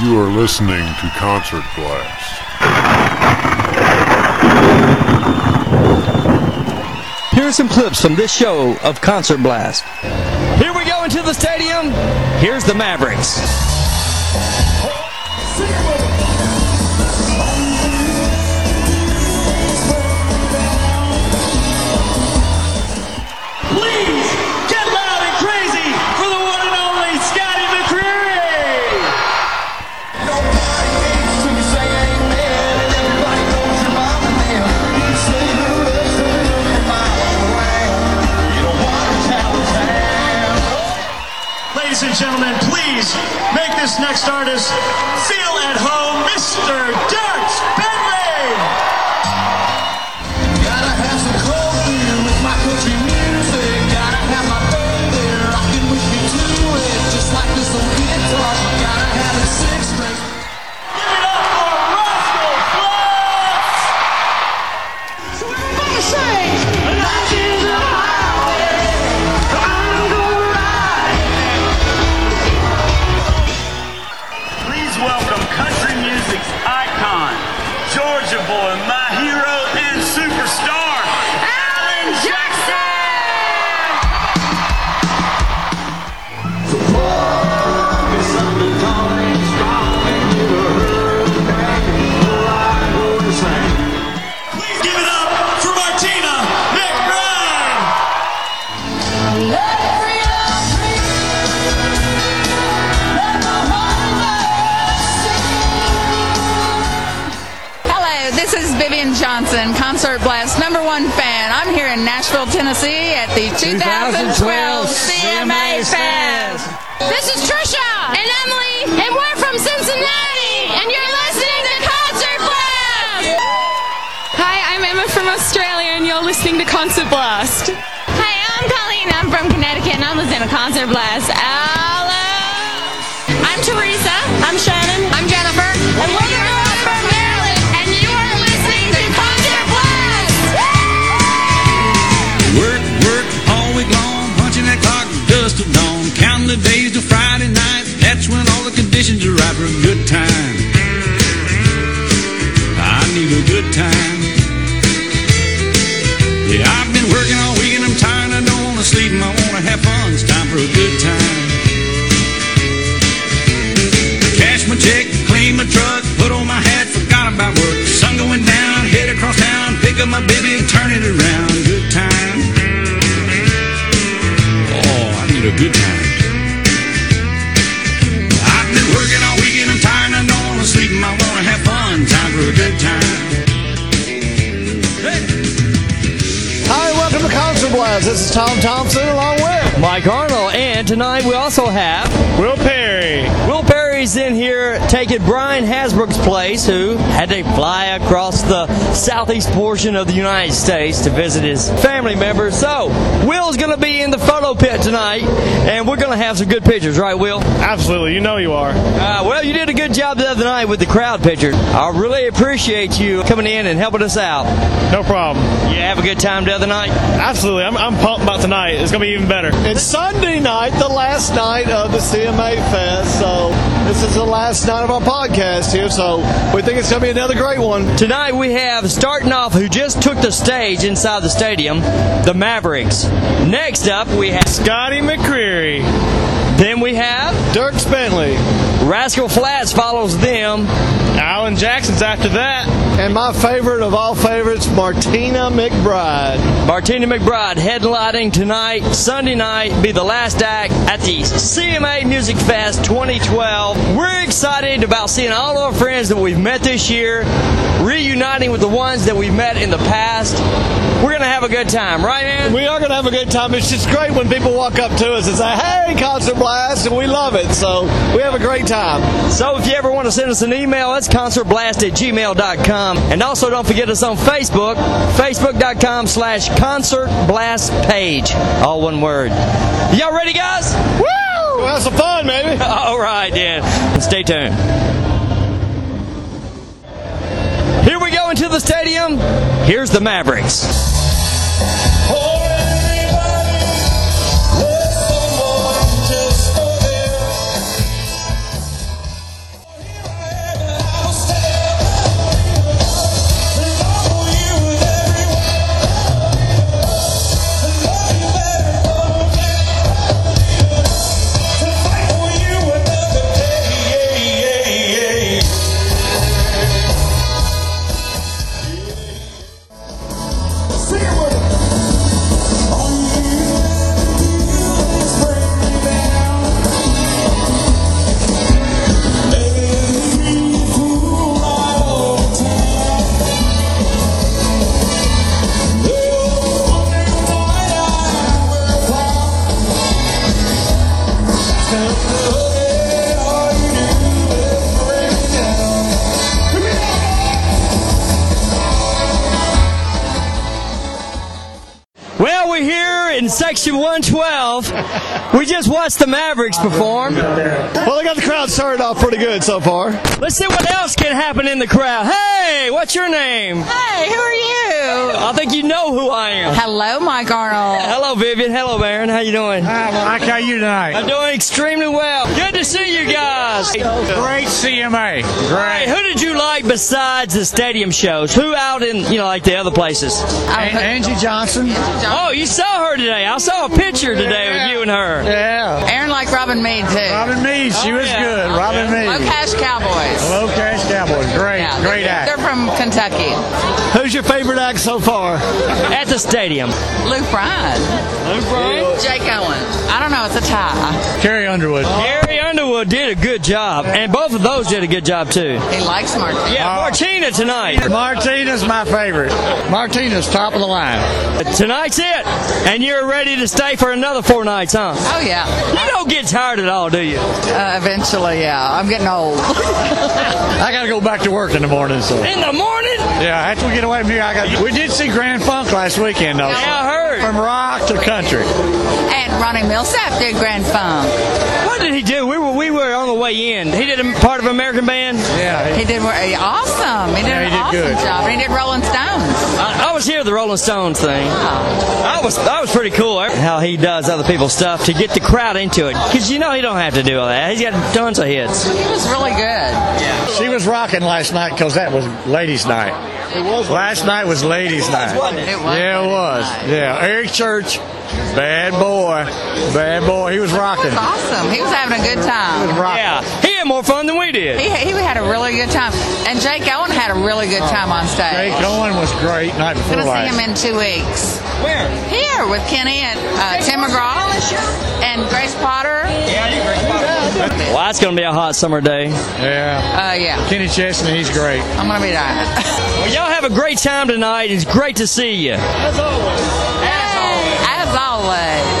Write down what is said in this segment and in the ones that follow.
You are listening to Concert Blast. Here are some clips from this show of Concert Blast. Here we go into the stadium. Here's the Mavericks. This next artist feel at home, Mr. Dirk Tennessee at the 2012 CMA Fest. This is Trisha and Emily, and we're from Cincinnati, and you're listening to Concert Blast. Hi, I'm Emma from Australia, and you're listening to Concert Blast. Hi, I'm Colleen. I'm from Connecticut, and I'm listening to Concert Blast. Hello. I'm Teresa. I'm Shannon. I'm Jennifer. For a good time. I need a good time. Yeah, I've been working all week and I'm tired. I don't wanna sleep and I wanna have fun. It's time for a good time. Cash my check, clean my truck, put on my hat, forgot about work. Sun going down, head across town, pick up my baby, turn it around. Good time. Oh, I need a good time. Welcome Blast. This is Tom Thompson along with Mike Arnold, and tonight we also have Will Perry. Will Perry's in here taking Brian Hasbrook's place, who had to fly across the southeast portion of the United States to visit his family members. So, Will's going to be in the photo pit tonight, and we're going to have some good pictures, right, Will? Absolutely, you know you are. Uh, well, you did a good job the other night with the crowd pictures. I really appreciate you coming in and helping us out. No problem. You have a good time the other night? Absolutely, I'm, I'm pumped about tonight. It's gonna be even better. It's Sunday night, the last night of the CMA Fest. So this is the last night of our podcast here. So we think it's gonna be another great one. Tonight we have starting off who just took the stage inside the stadium, the Mavericks. Next up we have Scotty McCreery, then we have Dierks Bentley, Rascal Flatts follows them. Alan Jackson's after that, and my favorite of all favorites, Martina McBride. Martina McBride headlining tonight, Sunday night, be the last act at the CMA Music Fest 2012. We're excited about seeing all of our friends that we've met this year, reuniting with the ones that we've met in the past. We're going to have a good time, right, man? We are going to have a good time. It's just great when people walk up to us and say, "Hey, Concert Blast," and we love it. So we have a great time. So if you ever want to send us an email, it's concertblast at gmail.com. And also don't forget us on Facebook, facebook.com slash concertblast page. All one word. Y'all ready, guys? Woo! We'll have some fun, maybe. All right, then. Stay tuned. Here we go into the stadium. Here's the Mavericks. Section 112. We just watched the Mavericks perform. Well, they got the crowd started off pretty good so far. Let's see what else can happen in the crowd. Hey, what's your name? Hey, who are you? I think you know who I am. Hello, Mike Arnold. Hello, Vivian. Hello, Baron. How you doing? Ah, Hi, Mike. How you tonight? I'm doing extremely well. Good to see you guys. Great CMA. Hey, Great. who did you like besides the stadium shows? Who out in, you know, like the other places? Oh, An- Angie Johnson. Oh, you saw her today. I saw a picture today with you and her. Yeah. Aaron liked Robin Mead too. Robin Mead. She Oh, was yeah. good. Robin Low Mead. Cash Cowboys. LoCash Cowboys. Great. Yeah, Great they're, act. They're from Kentucky. Who's your favorite act so far? At the stadium. Luke Bryan. Luke Bryan? Jake Owen. I don't know. It's a tie. Carrie Underwood. Gary Underwood did a good job, and both of those did a good job too. He likes Martin. Yeah, Martina tonight. Martina's my favorite. Martina's top of the line. Tonight's it, and you're ready to stay for another four nights, huh? Oh yeah. You don't get tired at all, do you? Uh, eventually, yeah. I'm getting old. I got to go back to work in the morning. So In the morning? yeah, after we get away from here, I got. We did see Grand Funk last weekend though. Yeah, I heard. From rock to country. and Ronnie Milsap did Grand Funk. What did he do? We were we were on the way in. He did a part of American Band. Yeah. He did uh, awesome. He did Yeah, an he did awesome good. job. And he did Rolling Stones. I, I was here at the Rolling Stones thing. Oh. I was that was pretty cool. How he does other people's stuff to get the crowd into it, because you know he don't have to do all that. He's got tons of hits. He was really good. Yeah. She was rocking last night because that was ladies' night. It was Last night was ladies' night. wasn't it? It was. Yeah, it was. Yeah, Eric Church, bad boy, bad boy. He was rocking. Awesome. He was having a good time. Rocking. Yeah, he had more fun than we did. He, he had a really good time. And Jake Owen had a really good time on stage. Jake Owen was great night before Gonna see him in two weeks. Where? Here with Kenny and uh, Tim McGraw and Grace Potter. Yeah, you Grace Potter. Well, that's going to be a hot summer day. Yeah. Uh, yeah, Kenny Chesney, he's great. I'm gonna be there. Well, y'all have a great time tonight. It's great to see you. As always. Chevrolet.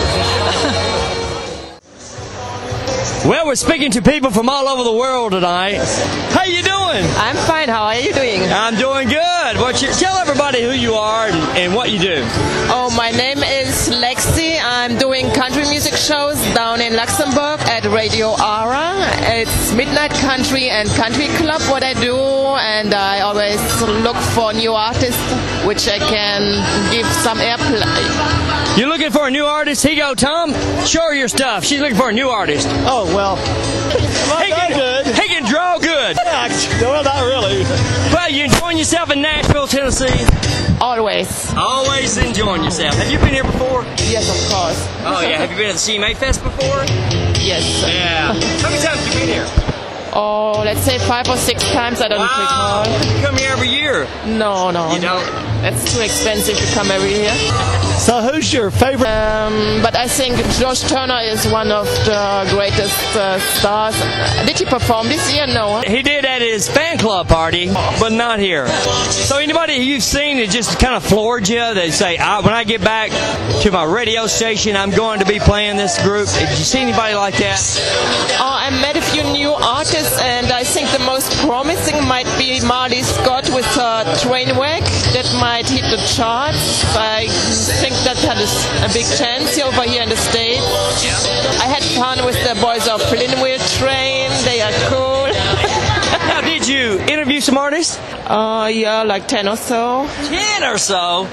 Well, we're speaking to people from all over the world tonight. How you doing? I'm fine. How are you doing? I'm doing good. What's your, tell everybody who you are and, and what you do. Oh, my name is Lexi. I'm doing country music shows down in Luxembourg at Radio Ara. It's midnight country and country club what I do, and I always look for new artists which I can give some airplay. You're looking for a new artist? Here you go, Tom. Show her your stuff. She's looking for a new artist. Oh well. He Not can, good. he can draw good. well, not really. Well, you enjoying yourself in Nashville, Tennessee? Always. Always enjoying yourself. Have you been here before? Yes, of course. Oh, yeah. Have you been at the CMA Fest before? Yes. Yeah. How many times have you been here? Oh, let's say five or six times. I don't Wow. recall. You come here every year. No, no. You don't? It's too expensive to come every year. So, who's your favorite? Um, but I think Josh Turner is one of the greatest uh, stars. Did he perform this year? No. huh? He did at his fan club party, but not here. So anybody you've seen that just kind of floored you, they say, I, when I get back to my radio station, I'm going to be playing this group. Did you see anybody like that? Oh, I met a few new artists, and I think the most promising might be Marty Scott with her Trainwreck. That might hit the charts. I think that had a, big chance over here in the States. I had fun with the boys of Linwood Train. They are cool. Did you interview some artists? Uh, yeah, like 10 or so. Ten or so.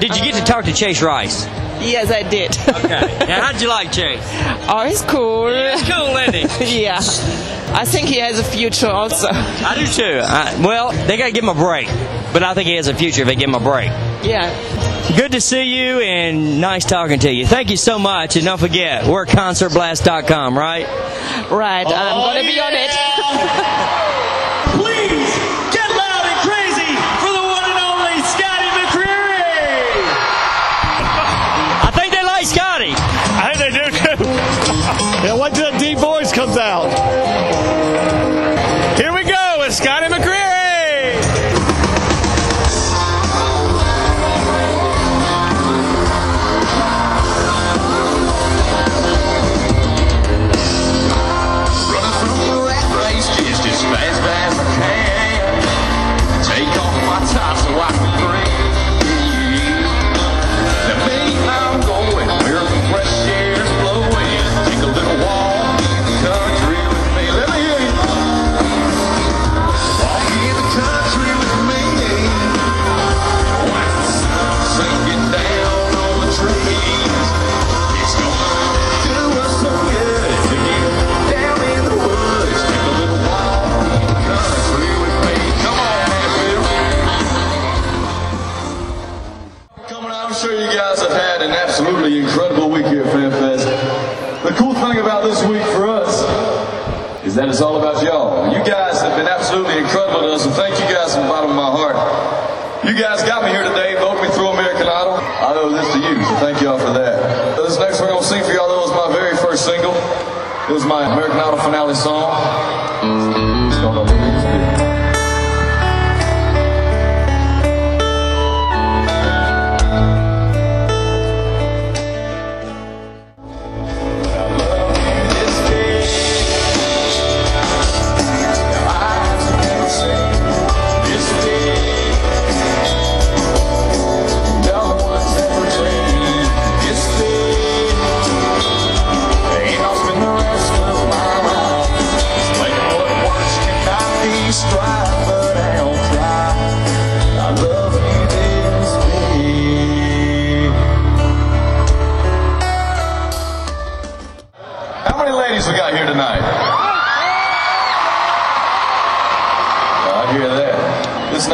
Did you get to talk to Chase Rice? Yes, I did. Okay. Now, how'd you like Chase? Oh, he's cool. He's cool, isn't he? yeah. I think he has a future also. I do too. I, well, they got to give him a break, but I think he has a future if they give him a break. Yeah. Good to see you and nice talking to you. Thank you so much. And don't forget, we're concertblast.com, right? Right. I'm going to be on it. It was my American Idol finale song.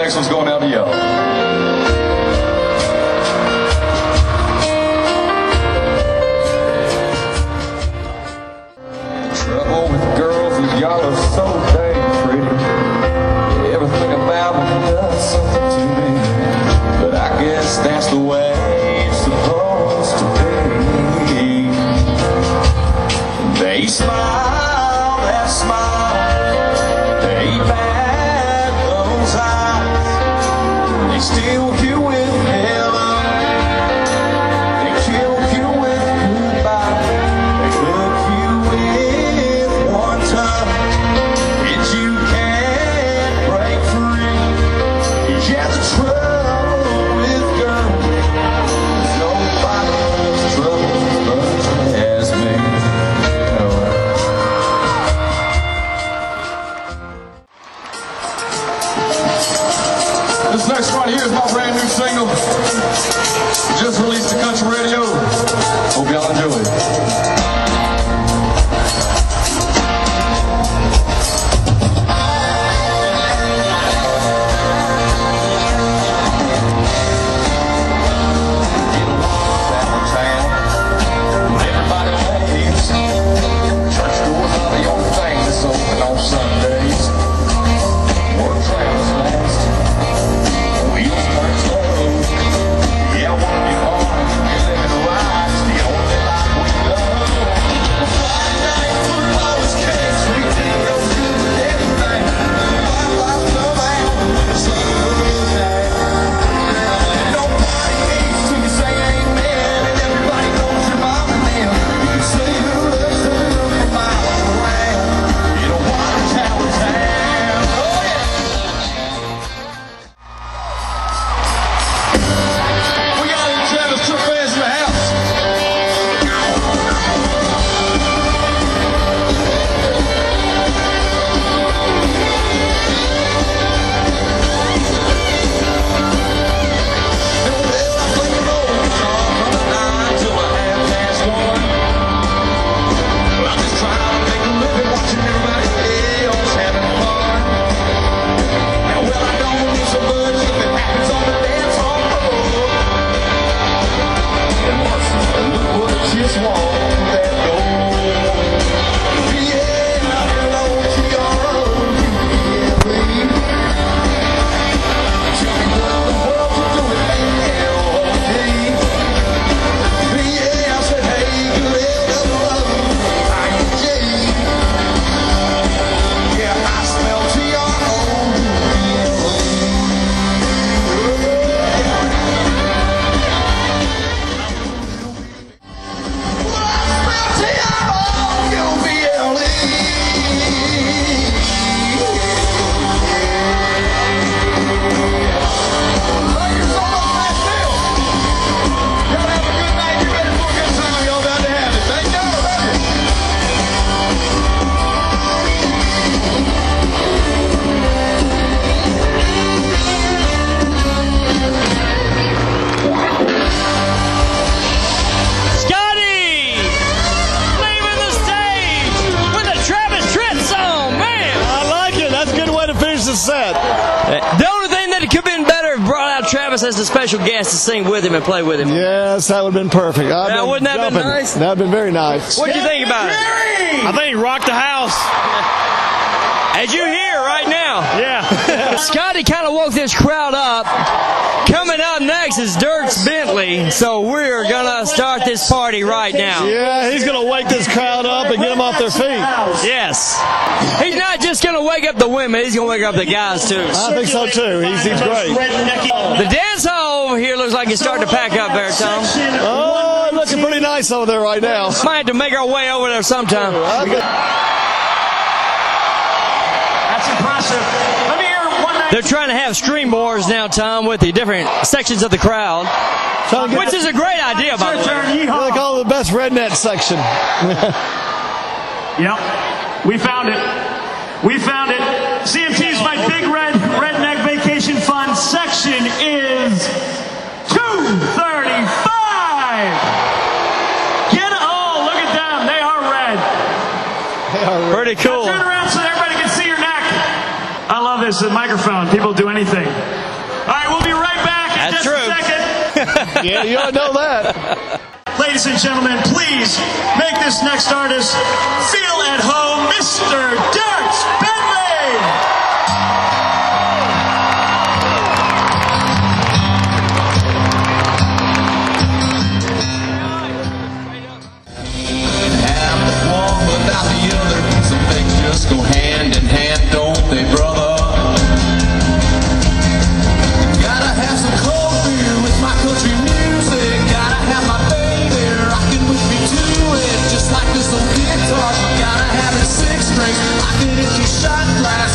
next one's going out to you. Special guest to sing with him and play with him. Yes, that would have been perfect. I've Now, been wouldn't that have been nice? That would have been very nice. What do you think about it? I think he rocked the house. As you hear right now. Yeah. Scotty kind of woke this crowd up. Coming up next is Dierks Bentley, so we're gonna start this party right now. Yeah, he's going to wake this crowd up and get them off their feet. Yes. He's not just gonna wake up the women, he's gonna wake up the guys too. I think so too. He's, he's great. The dance hall over here looks like it's starting to pack up there, Tom. Oh, looking pretty nice over there right now. Might have to make our way over there sometime. That's impressive. Let me hear one. They're trying to have stream wars now, Tom, with the different sections of the crowd, Trying which is a great idea, by the way. Turn, They call it the best redneck section. Yep. We found it. We found it. CMT's My Big Red Redneck Vacation Fund section is 235. Get oh, look at them. They are red. Pretty cool. Turn around so everybody can see your neck. I love this. The microphone. People do anything. All right, we'll be right back in That's just true. a second. Yeah, you ought to know that. Ladies and gentlemen, please make this next artist feel at home, Mr. Dierks Bentley. Shot glass,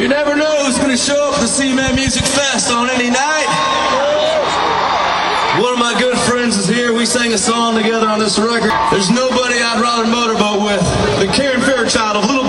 You never know who's gonna show up to CMA Music Fest on any night. One of my good friends is here. We sang a song together on this record. There's nobody I'd rather motorboat with than Karen Fairchild of Little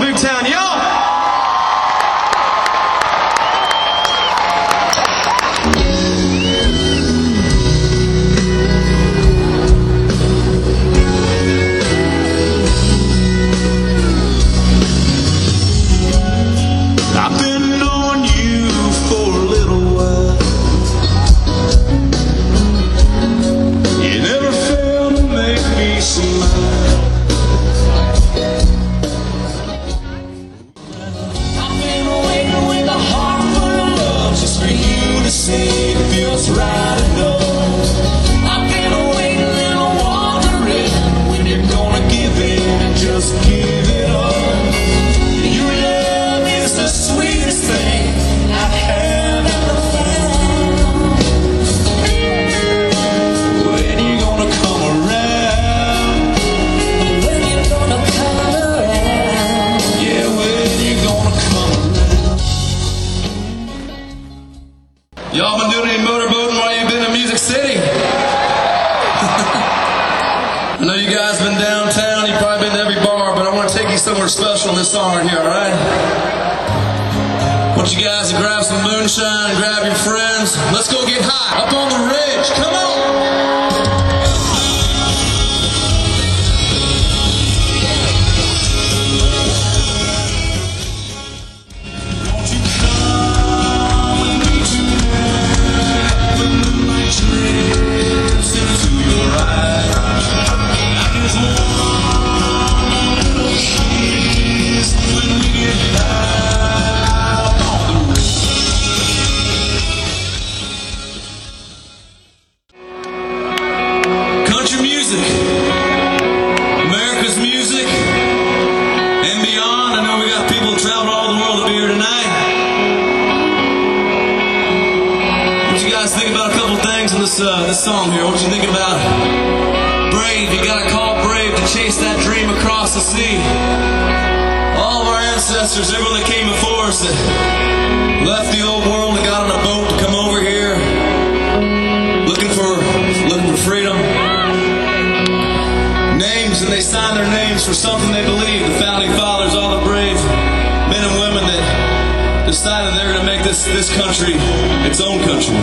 its own country.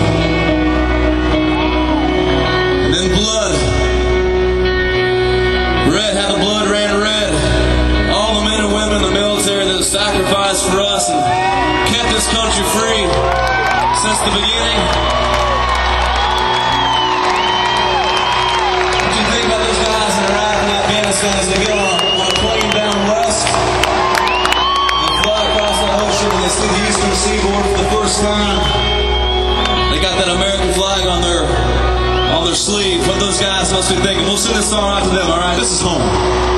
And then blood. Red, how the blood ran red. All the men and women in the military that sacrificed for us and kept this country free since the beginning. On their sleeve. What those guys must be thinking. We'll sing this song out to them, alright? This is home.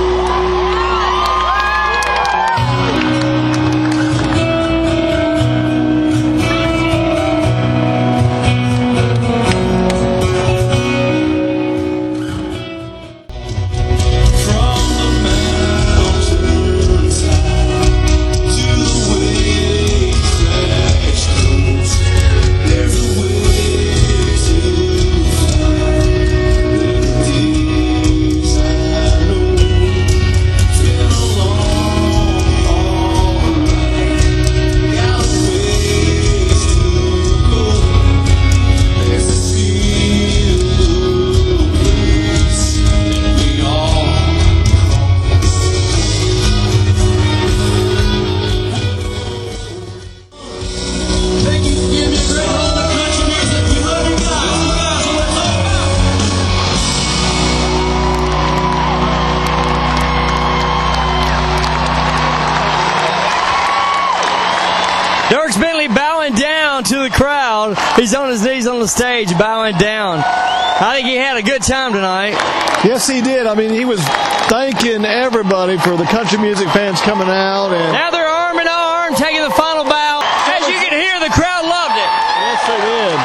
He's on his knees on the stage, bowing down. I think he had a good time tonight. Yes, he did. I mean, he was thanking everybody for the country music fans coming out. And Now they're arm in arm, taking the final bow. As you can hear, the crowd loved it. Yes, they did.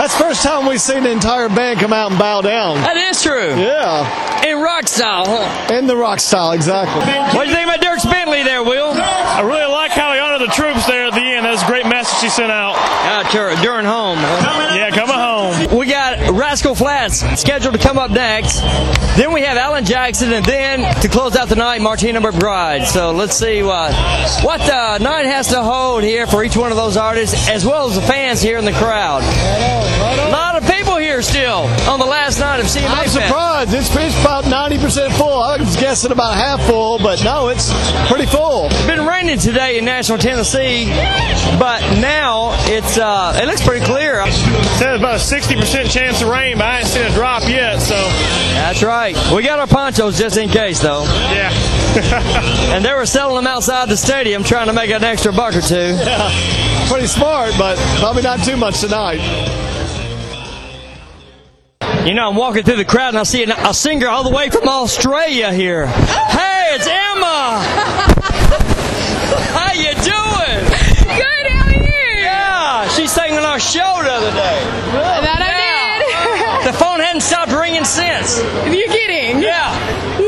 That's the first time we've seen the entire band come out and bow down. That is true. Yeah. In rock style, huh? In the rock style, exactly. What do you think about Dierks Bentley there, Will? I really like how he honored the troops there at the end. That was a great message she sent out. Out during, during home. Yeah, coming home. We got Rascal Flatts scheduled to come up next. Then we have Alan Jackson, and then to close out the night, Martina McBride. So let's see what what the night has to hold here for each one of those artists, as well as the fans here in the crowd. A lot of people here still on the last night of CMA I'm surprised. It's, it's about 90% full. I was guessing about half full, but no, it's pretty full. It's been raining today in Nashville, Tennessee, but now it's uh, it looks pretty clear. Said about a 60% chance of rain, but I ain't seen a drop yet, so. That's right. We got our ponchos just in case, though. Yeah. and they were selling them outside the stadium, trying to make an extra buck or two. Yeah. pretty smart, but probably not too much tonight. You know, I'm walking through the crowd and I see a singer all the way from Australia here. Hey, it's Emma! How you doing? Good, how are you? Yeah, she sang on our show the other day. That I did. The phone hadn't stopped ringing since. You're kidding? Yeah.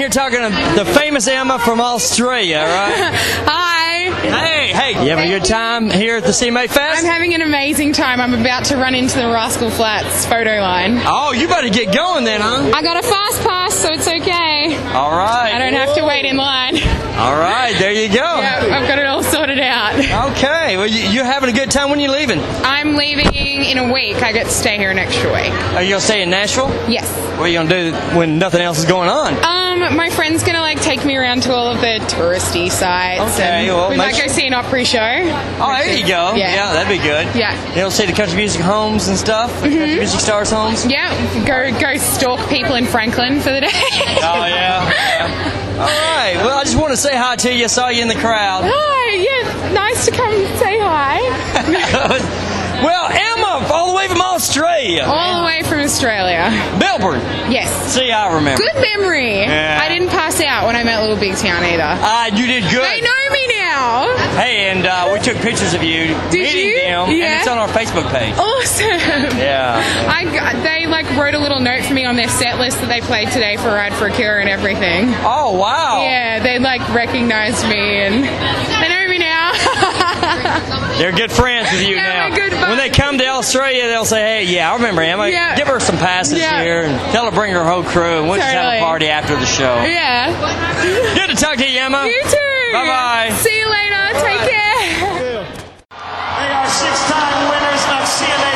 Here talking to the famous Emma from Australia, right? Hi. Hey, hey, you having a good time here at the CMA Fest? I'm having an amazing time. I'm about to run into the Rascal Flatts photo line. Oh, you better get going then, huh? I got a fast pass, so it's okay. All right. I don't have to wait in line. All right, there you go. Yeah, I've got it all sorted out. Okay, well, you, you're having a good time when you leaving? I'm leaving in a week. I get to stay here an extra week. Are you gonna stay in Nashville? Yes. What are you gonna do when nothing else is going on? Um, my friend's gonna like take me around to all of the touristy sites. Okay, and well, we might go see an Opry show. Oh, there you go. Yeah. that'd be good. Yeah. You'll see the country music homes and stuff. Mm-hmm. Country music stars homes. Yeah, go go stalk people in Franklin for the day. Oh yeah. yeah. All right. Well, I just want to say hi to you. I saw you in the crowd. Hi, yeah, nice to come say hi. well, Emma, all the way from Australia. All the way from Australia. Melbourne. Yes. See, I remember. Good memory. Yeah. I didn't pass out when I met Little Big Town either. Ah, you did good. They know me now. Hey, and uh, we took pictures of you Did meeting you? them, and Yeah. it's on our Facebook page. Awesome. Yeah. I they like wrote a little note for me on their set list that they played today for Ride for a Cure and everything. Oh wow. Yeah, they like recognized me and they know me now. They're good friends with you Yeah, now. good when they come to Australia, they'll say, "Hey, yeah, I remember Emma. Yeah. Give her some passes Yeah. here, and tell her bring her whole crew, and we'll just have a party after the show." yeah. Good to talk to you, Emma. You too. Bye bye. See you later. Take care. They are six-time winners of CMA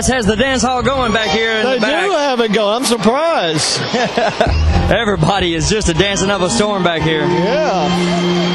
Rascal has the dance hall going back here They the do have it going. I'm surprised. Everybody is just a dancing up a storm back here. Yeah.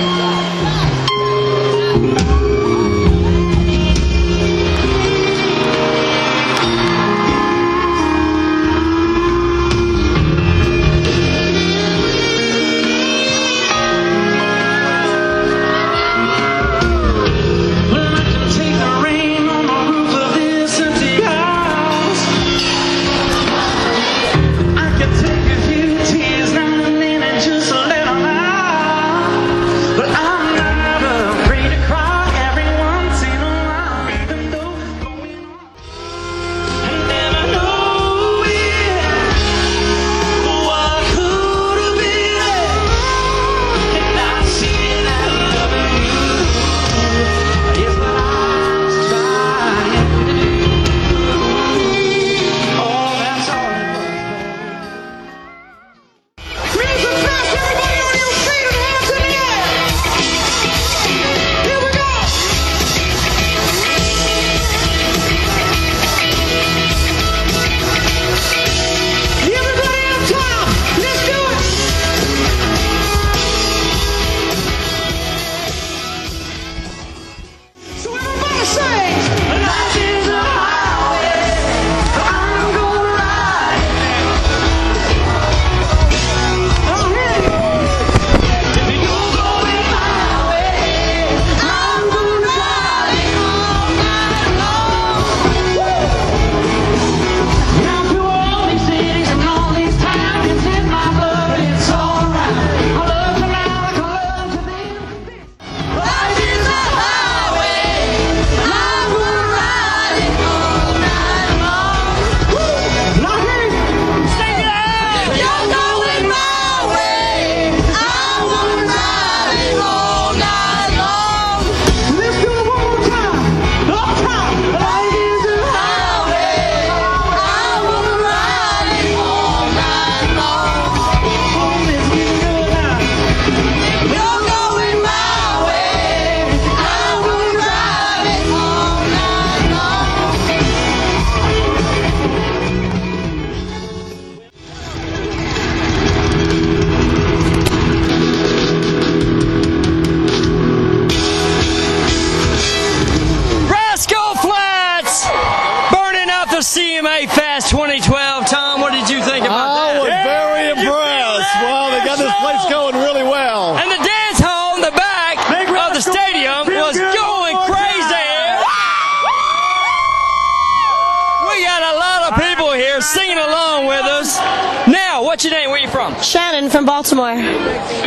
Shannon from Baltimore.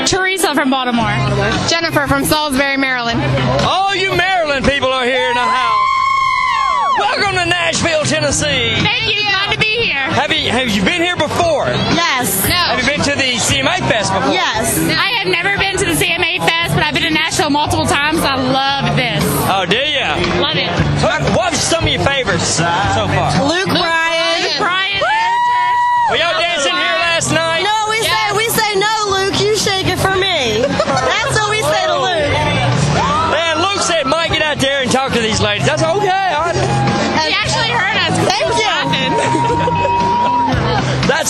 Teresa from Baltimore. Jennifer from Salisbury, Maryland. All you Maryland people are here in the house. Welcome to Nashville, Tennessee. Thank you. Glad to be here. Have you have you been here before? Yes. No. Have you been to the CMA Fest before? Yes. I have never been to the CMA Fest, but I've been to Nashville multiple times. I love this. Oh, do you? Love it. What was some of your favorites so far? Luke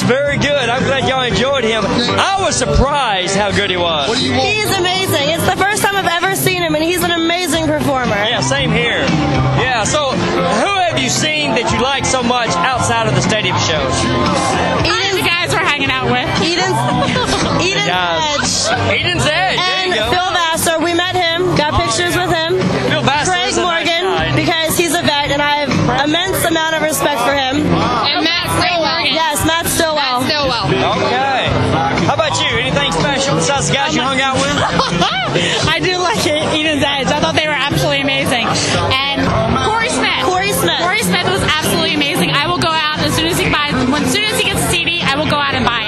very good. I'm glad y'all enjoyed him. I was surprised how good he was. He's amazing. It's the first time I've ever seen him, and he's an amazing performer. Yeah, same here. Yeah, so who have you seen that you like so much outside of the stadium shows? All the guys we're hanging out with. Eden's, Eden's Edge. Eden's Edge. And you go. Phil Vassar. We met him, got oh, pictures with him. Phil Vassar Craig is a nice Morgan, because he's a vet, and I have immense amount of respect for him. Special guys you hung out with? I do like it, Eden's Edge. I thought they were absolutely amazing. And Corey Smith. Corey Smith. Corey Smith was absolutely amazing. I will go out as soon as he buys, when, as soon as he gets a CD, I will go out and buy it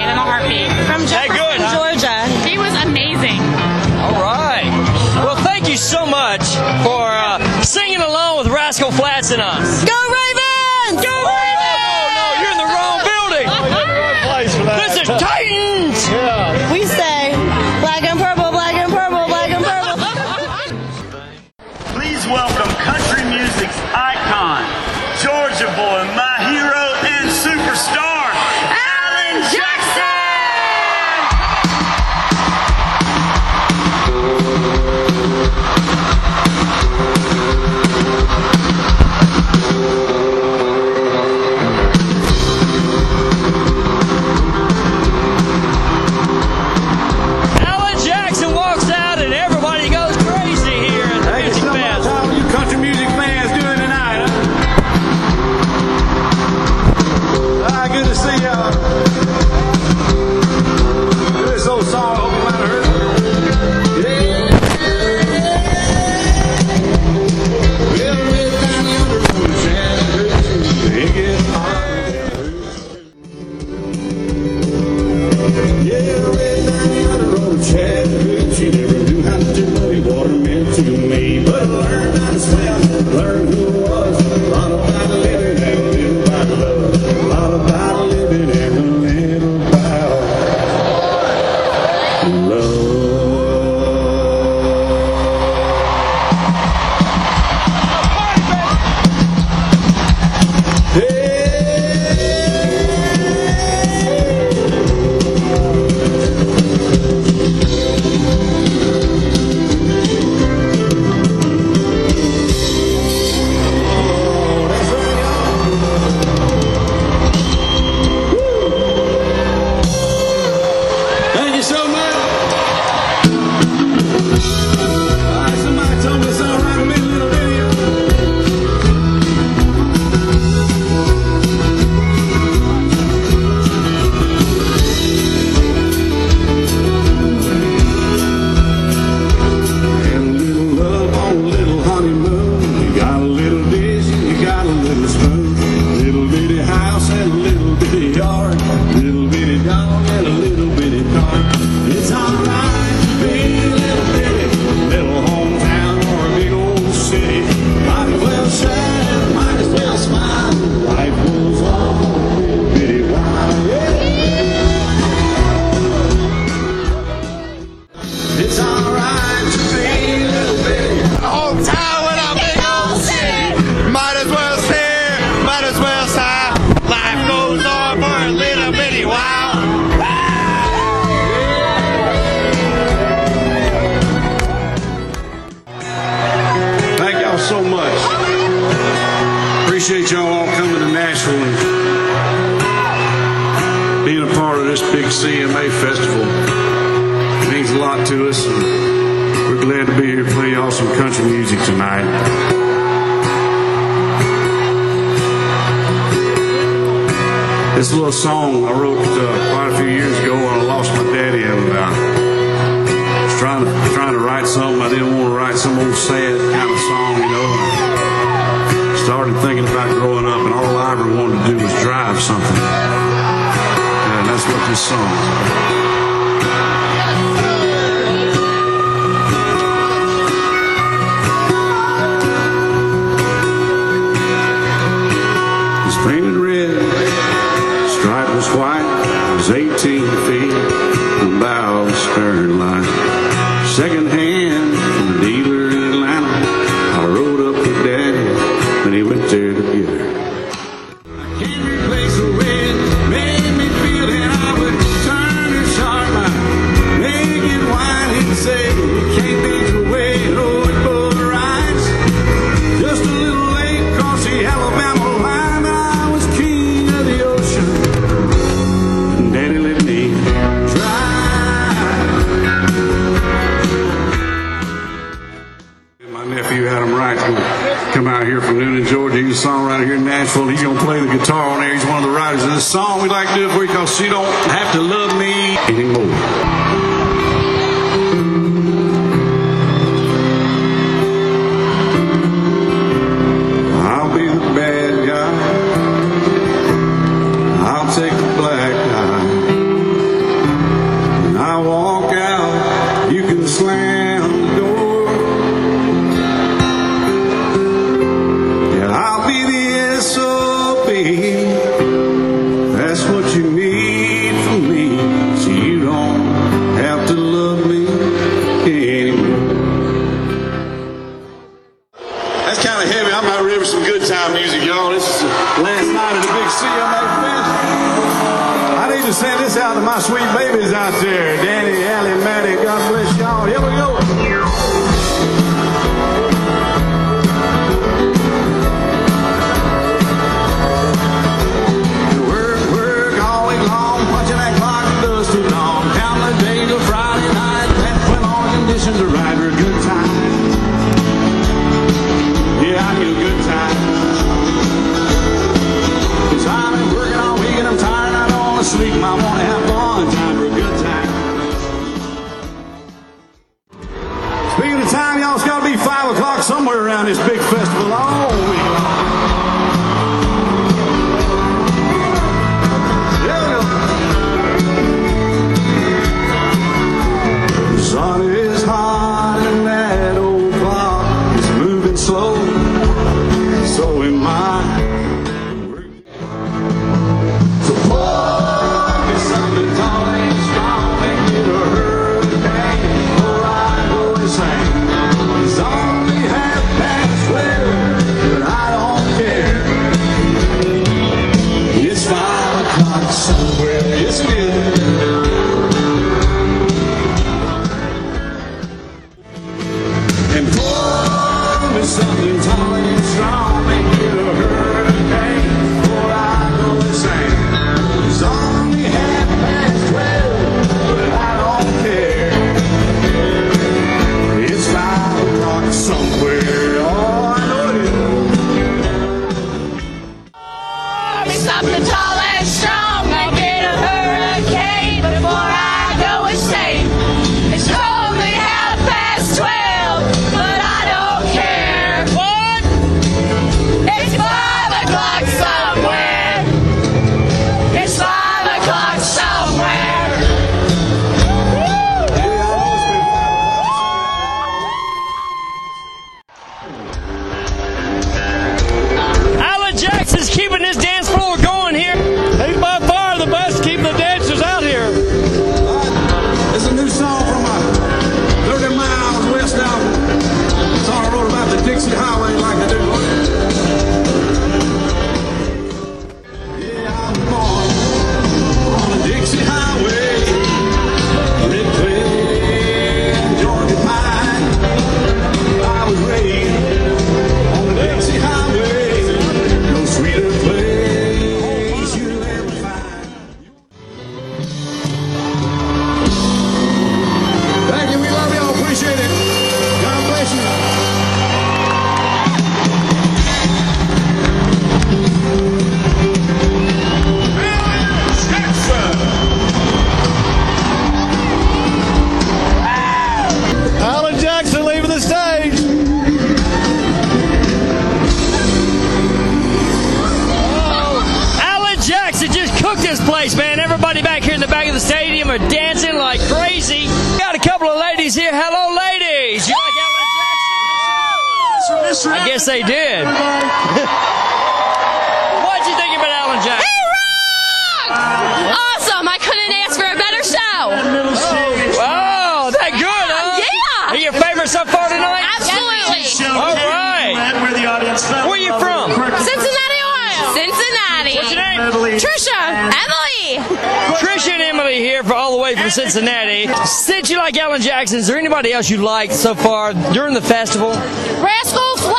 Cincinnati. Since you like Alan Jackson, is there anybody else you like so far during the festival? Rascal Flatts.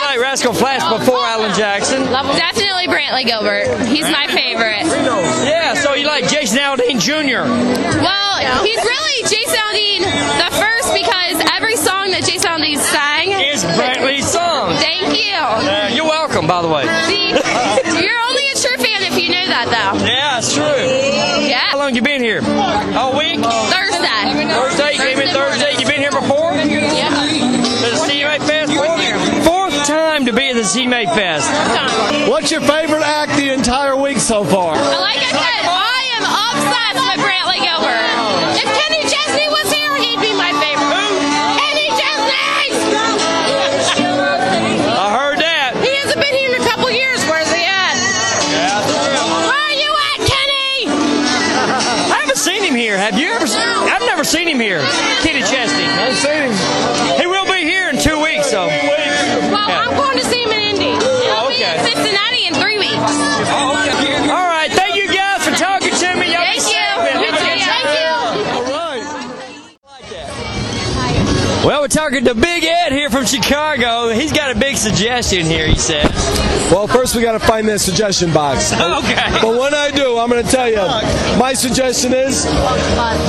You like Rascal Flatts before Alan Jackson? Definitely Brantley Gilbert. He's my favorite. Yeah, so you like Jason Aldean Jr. Well, he's really Jason Aldean the first because every song that Jason Aldean sang is Brantley's song. Thank you. Uh, you're welcome, by the way. See, you're if you knew that, though. Yeah, it's true. Yeah. How long you been here? All week? Thursday. Thursday? You came in Thursday. You been here before? Yeah. To the CMA Fest? Fourth, fourth time to be at the CMA Fest. What's your favorite act the entire week so far? I said, I never seen him here. Kenny Chesney. I've seen him. He will be here in two weeks, so. Well, I'm going to see him in Indy. He'll be okay. in Cincinnati in three weeks. Oh, All right. Well, we're talking to Big Ed here from Chicago. He's got a big suggestion here, he says. Well, first we got to find that suggestion box. Okay. But when I do, I'm going to tell you. My suggestion is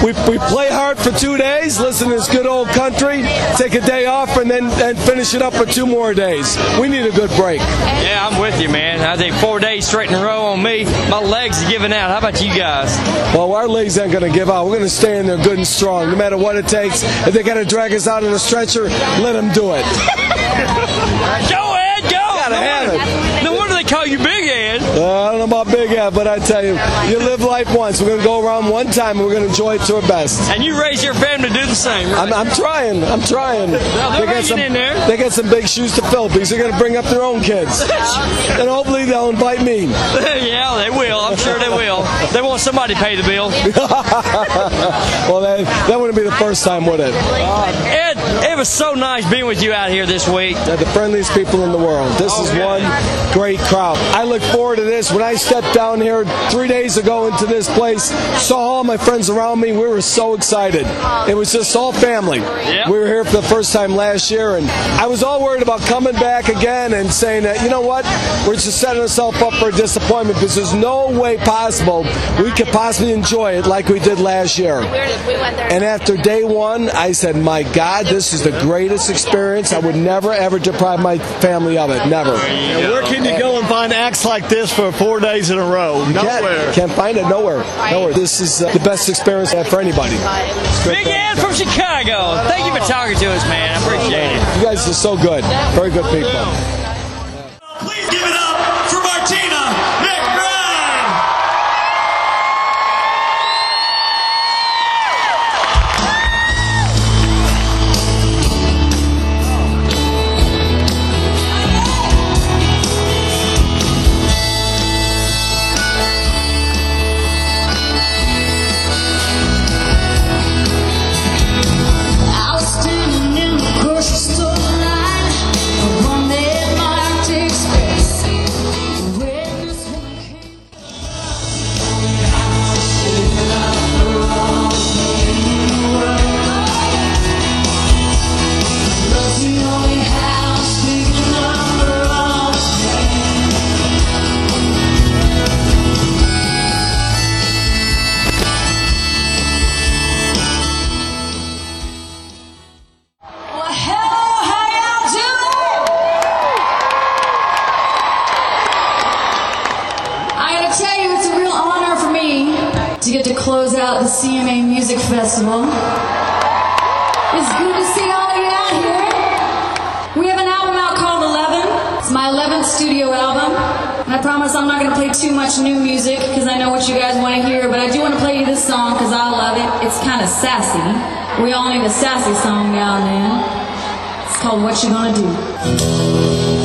we, we play hard for two days, listen to this good old country, take a day off, and then and finish it up for two more days. We need a good break. Yeah, I'm with you, man. I think four days straight in a row on me. My legs are giving out. How about you guys? Well, our legs aren't going to give out. We're going to stay in there good and strong, no matter what it takes. If they got to drag us out in a stretcher, let him do it. Go, Ed, go! Gotta have it. No wonder they call you Big Ed. Uh, I don't know about Big Ed, but I tell you, you live life once. We're going to go around one time, and we're going to enjoy it to our best. And you raise your family to do the same, right? I'm, I'm trying. I'm trying. they're They got some, in there. They got some big shoes to fill because they're going to bring up their own kids, and hopefully they'll invite me. yeah, they will. I'm sure they will. They want somebody to pay the bill. well, that, that wouldn't be the first time, would it? Ed, it was so nice being with you out here this week. They're the friendliest people in the world. This oh, is one great crowd. I look forward to this. When I stepped down here three days ago into this place, saw all my friends around me, we were so excited. It was just all family. Yep. We were here for the first time last year, and I was all worried about coming back again and saying that, you know what, we're just setting ourselves up for a disappointment because there's no way possible we could possibly enjoy it like we did last year. And after day one, I said, my God, this is the greatest experience. I would never, ever deprive my family of it. Never. Where can you go and find acts like this for four days in a row? Nowhere. Can't, can't find it nowhere. Nowhere. This is uh, the best experience I have for anybody. Big Ed from Chicago. Thank you for talking to us, man. I appreciate it. You guys are so good. Very good people. it's kind of sassy. We all need a sassy song now and then. It's called What You Gonna Do.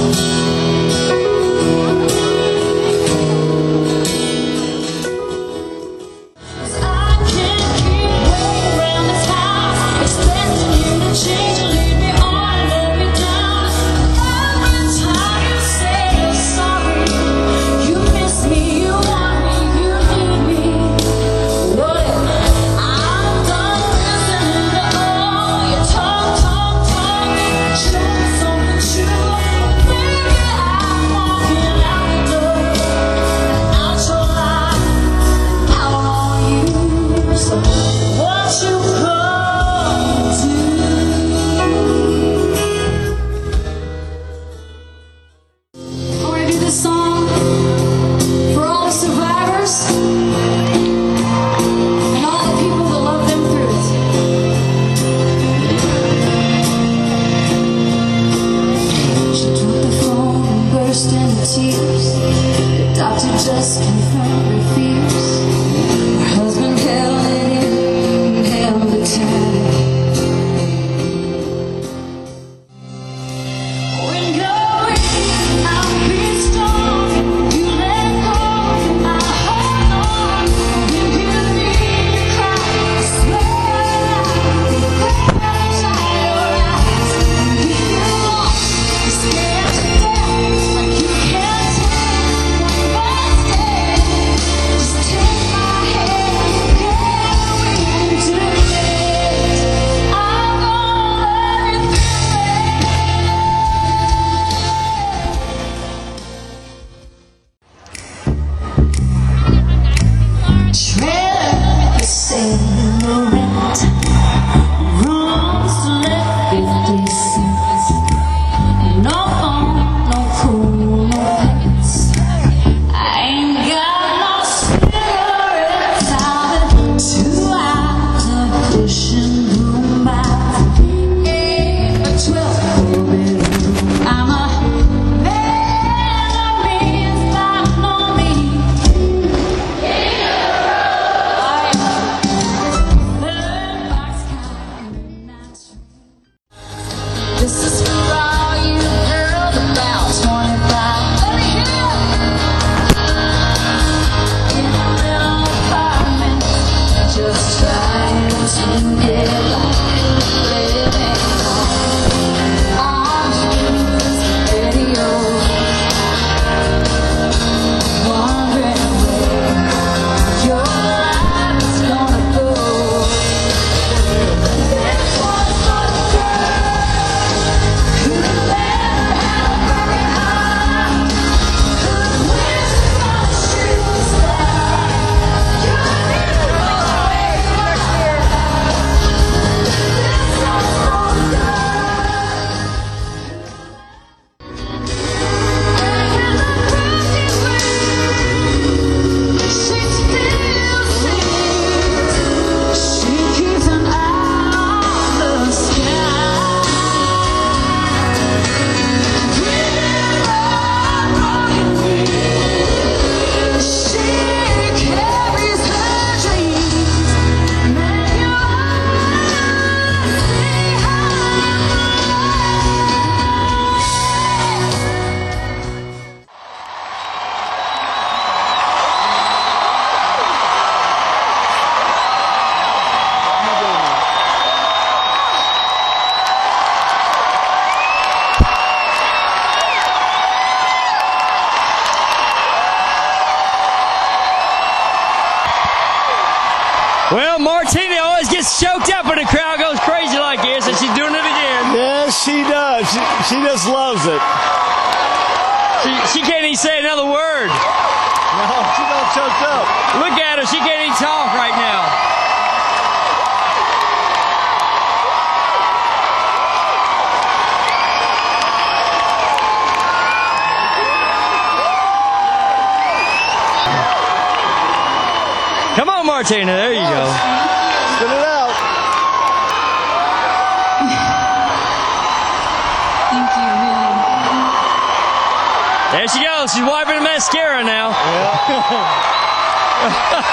There she goes. She's wiping the mascara now. Yeah.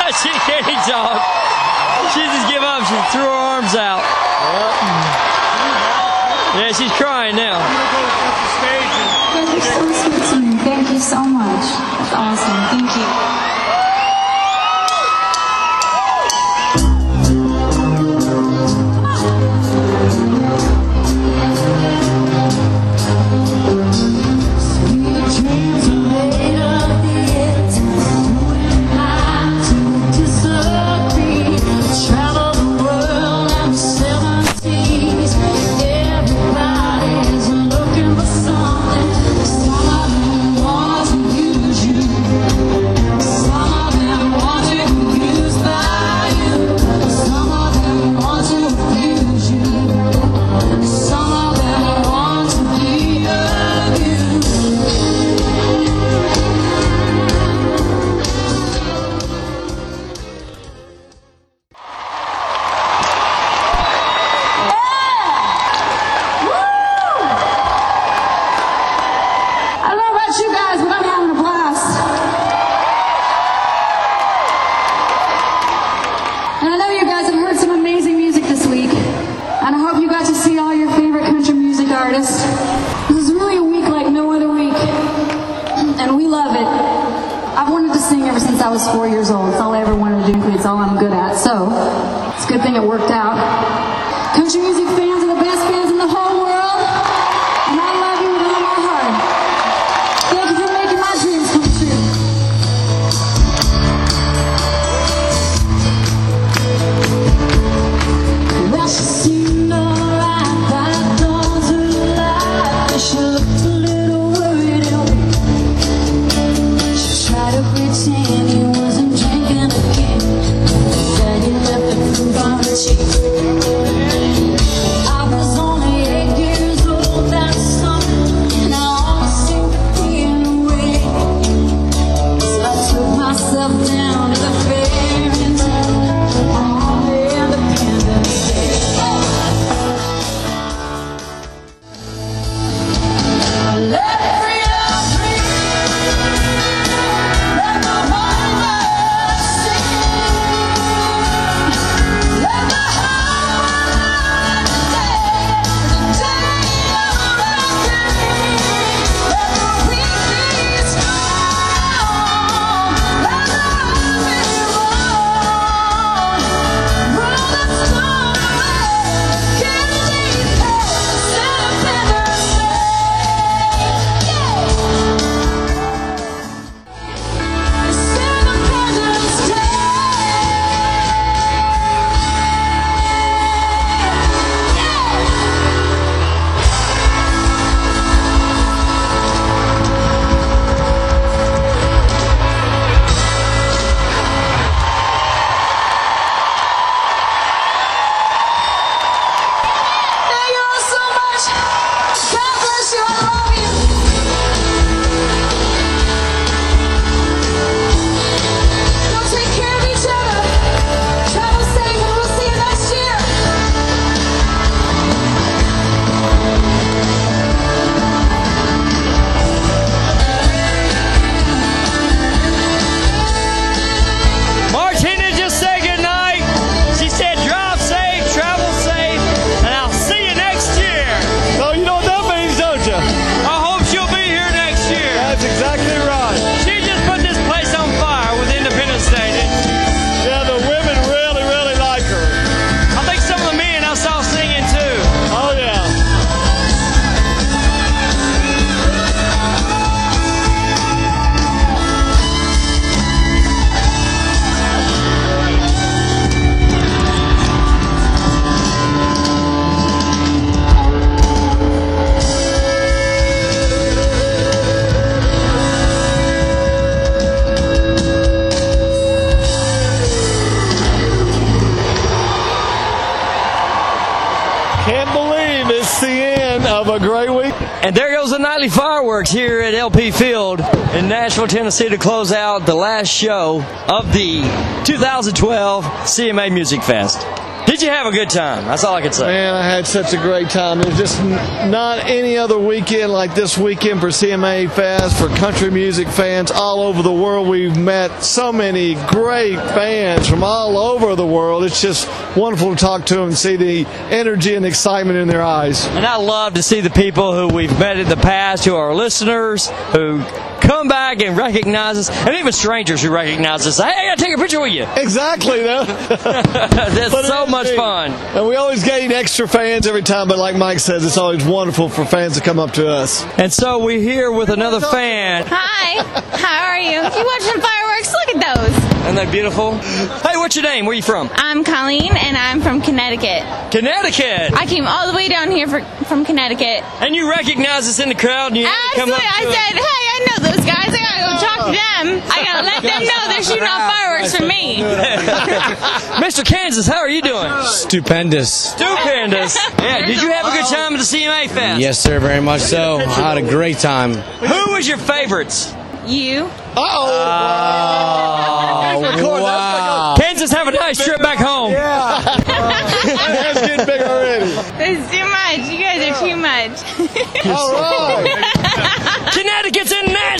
she can't talk. She just give up. She threw her arms out. Yeah, yeah she's crying now. Thank you so much. That's awesome. Thank you. fireworks here at LP Field in Nashville, Tennessee to close out the last show of the 2012 CMA Music Fest. Did you have a good time? That's all I can say. Man, I had such a great time. There's just n- not any other weekend like this weekend for CMA Fest, for country music fans all over the world. We've met so many great fans from all over the world. It's just wonderful to talk to them and see the energy and excitement in their eyes. And I love to see the people who we've met in the past, who are listeners, who come back and recognize us, and even strangers who recognize us. Hey, I gotta take a picture with you. Exactly, though. That's But so it- much fun. And we always gain extra fans every time, but like Mike says, it's always wonderful for fans to come up to us. And so we're here with another fan. Hi, how are you? You watching fireworks? Look at those. Isn't that beautiful? Hey, what's your name? Where are you from? I'm Colleen, and I'm from Connecticut. Connecticut. I came all the way down here for, from Connecticut. And you recognize us in the crowd and you had to come Absolutely. up I to us. said, hey, I know those guys. I gotta go talk to them. I gotta let them know they're shooting off fireworks for me. Mr. Kansas, how are you doing? Stupendous. Stupendous. Yeah, did you have a good time at the CMA Fest? Yes, sir, very much so. I had a great time. Who was your favorites? You. Oh, wow. Kansas, have a nice trip back home. Yeah. That's getting big already. It's too much. You guys are too much. All right. Connecticut's in Nashville,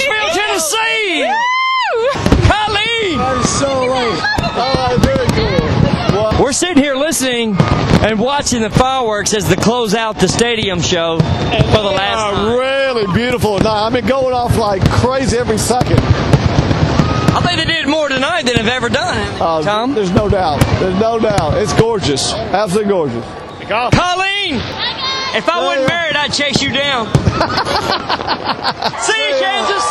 Tennessee. Colleen. That is so late. All right, very cool. We're sitting here listening and watching the fireworks as they close out the stadium show for the last time. really beautiful night. I've been going off like crazy every second. I think they did more tonight than they've ever done. Uh, Tom? There's no doubt. There's no doubt. It's gorgeous. Absolutely gorgeous. Colleen, if I wasn't married, I'd chase you down. See you, Kansas.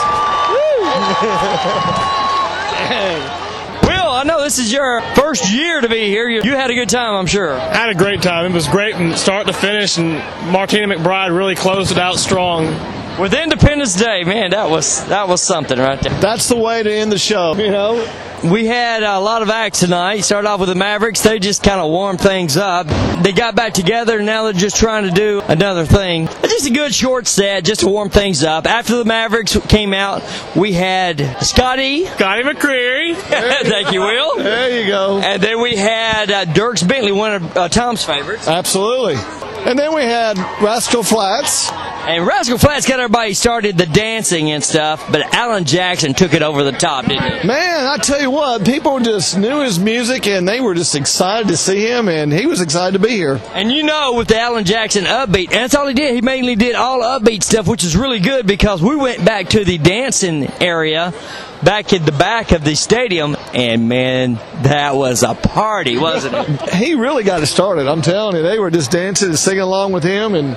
Will, I know this is your first year to be here. You, you had a good time, I'm sure. I had a great time. It was great from start to finish, and Martina McBride really closed it out strong. With Independence Day, man, that was that was something right there. That's the way to end the show, you know? We had a lot of acts tonight. Started off with the Mavericks. They just kind of warmed things up. They got back together, and now they're just trying to do another thing. Just a good short set, just to warm things up. After the Mavericks came out, we had Scotty. Scotty McCreery. Thank you, Will. There you go. And then we had uh, Dierks Bentley, one of uh, Tom's favorites. Absolutely. And then we had Rascal Flatts. And Rascal Flatts got everybody started the dancing and stuff, but Alan Jackson took it over the top, didn't he? Man, I tell you what, people just knew his music and they were just excited to see him, and he was excited to be here. And you know, with the Alan Jackson upbeat, and that's all he did. He mainly did all upbeat stuff, which is really good because we went back to the dancing area back in the back of the stadium, and man, that was a party, wasn't it? He really got it started, I'm telling you. They were just dancing and singing along with him and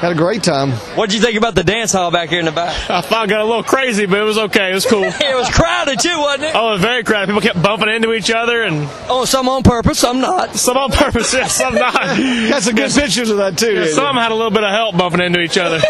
had a great time. What'd you think about the dance hall back here in the back? I thought it got a little crazy, but it was okay. It was cool. it was crowded too, wasn't it? Oh, it was very crowded. People kept bumping into each other, and Oh, some on purpose, some not. some on purpose, yeah, some not. Got some good pictures of that, too. Yeah, some had a little bit of help bumping into each other.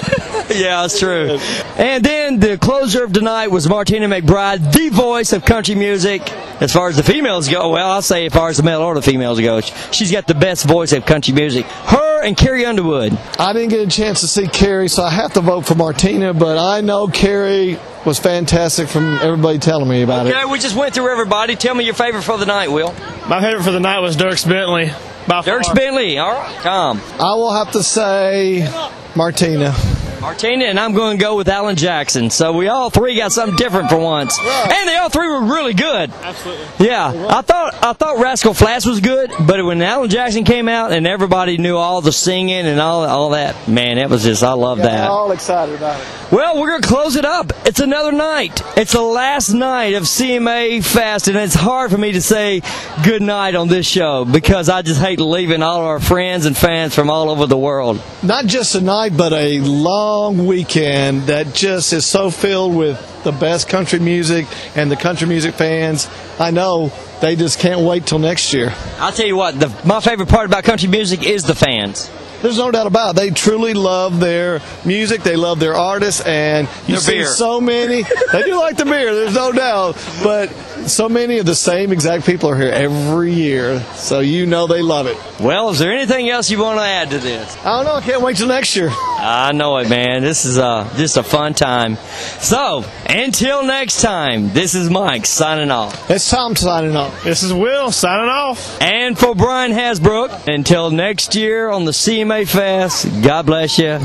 yeah, that's true. And then the closer of tonight was Martina McBride, the voice of country music. As far as the females go, well, I'll say as far as the male or the females go, she's got the best voice of country music. Her and Carrie Underwood. I didn't get a chance to see Carrie, so I have to vote for Martina, but I know Carrie was fantastic from everybody telling me about Okay, it. Okay, we just went through everybody. Tell me your favorite for the night, Will. My favorite for the night was Dierks Bentley. By Dierks far. Bentley. All right, Tom. I will have to say Martina. Martina, and I'm going to go with Alan Jackson. So we all three got something different for once, and they all three were really good. Absolutely. Yeah, I thought I thought Rascal Flatts was good, but when Alan Jackson came out and everybody knew all the singing and all all that, man, it was just I love that. all excited about it. Well, we're going to close it up. It's another night. It's the last night of CMA Fest, and it's hard for me to say good night on this show because I just hate leaving all our friends and fans from all over the world. Not just a night, but a long weekend that just is so filled with the best country music and the country music fans. I know they just can't wait till next year. I'll tell you what, the, my favorite part about country music is the fans. There's no doubt about it. They truly love their music. They love their artists, and you Their see beer. so many. They do like the beer. There's no doubt, but so many of the same exact people are here every year, so you know they love it. Well, is there anything else you want to add to this? I don't know. I can't wait till next year. I know it, man. This is uh, just a fun time. So, until next time, this is Mike signing off. It's Tom signing off. This is Will signing off. And for Brian Hasbrook, until next year on the CMA Fest, God bless you.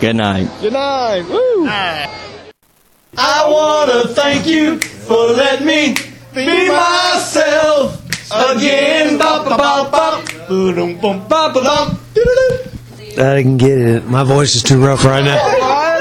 Good night. Good night. Woo. I wanna thank you for letting me be myself again. Bop, bop, bop. I can get it. My voice is too rough right now.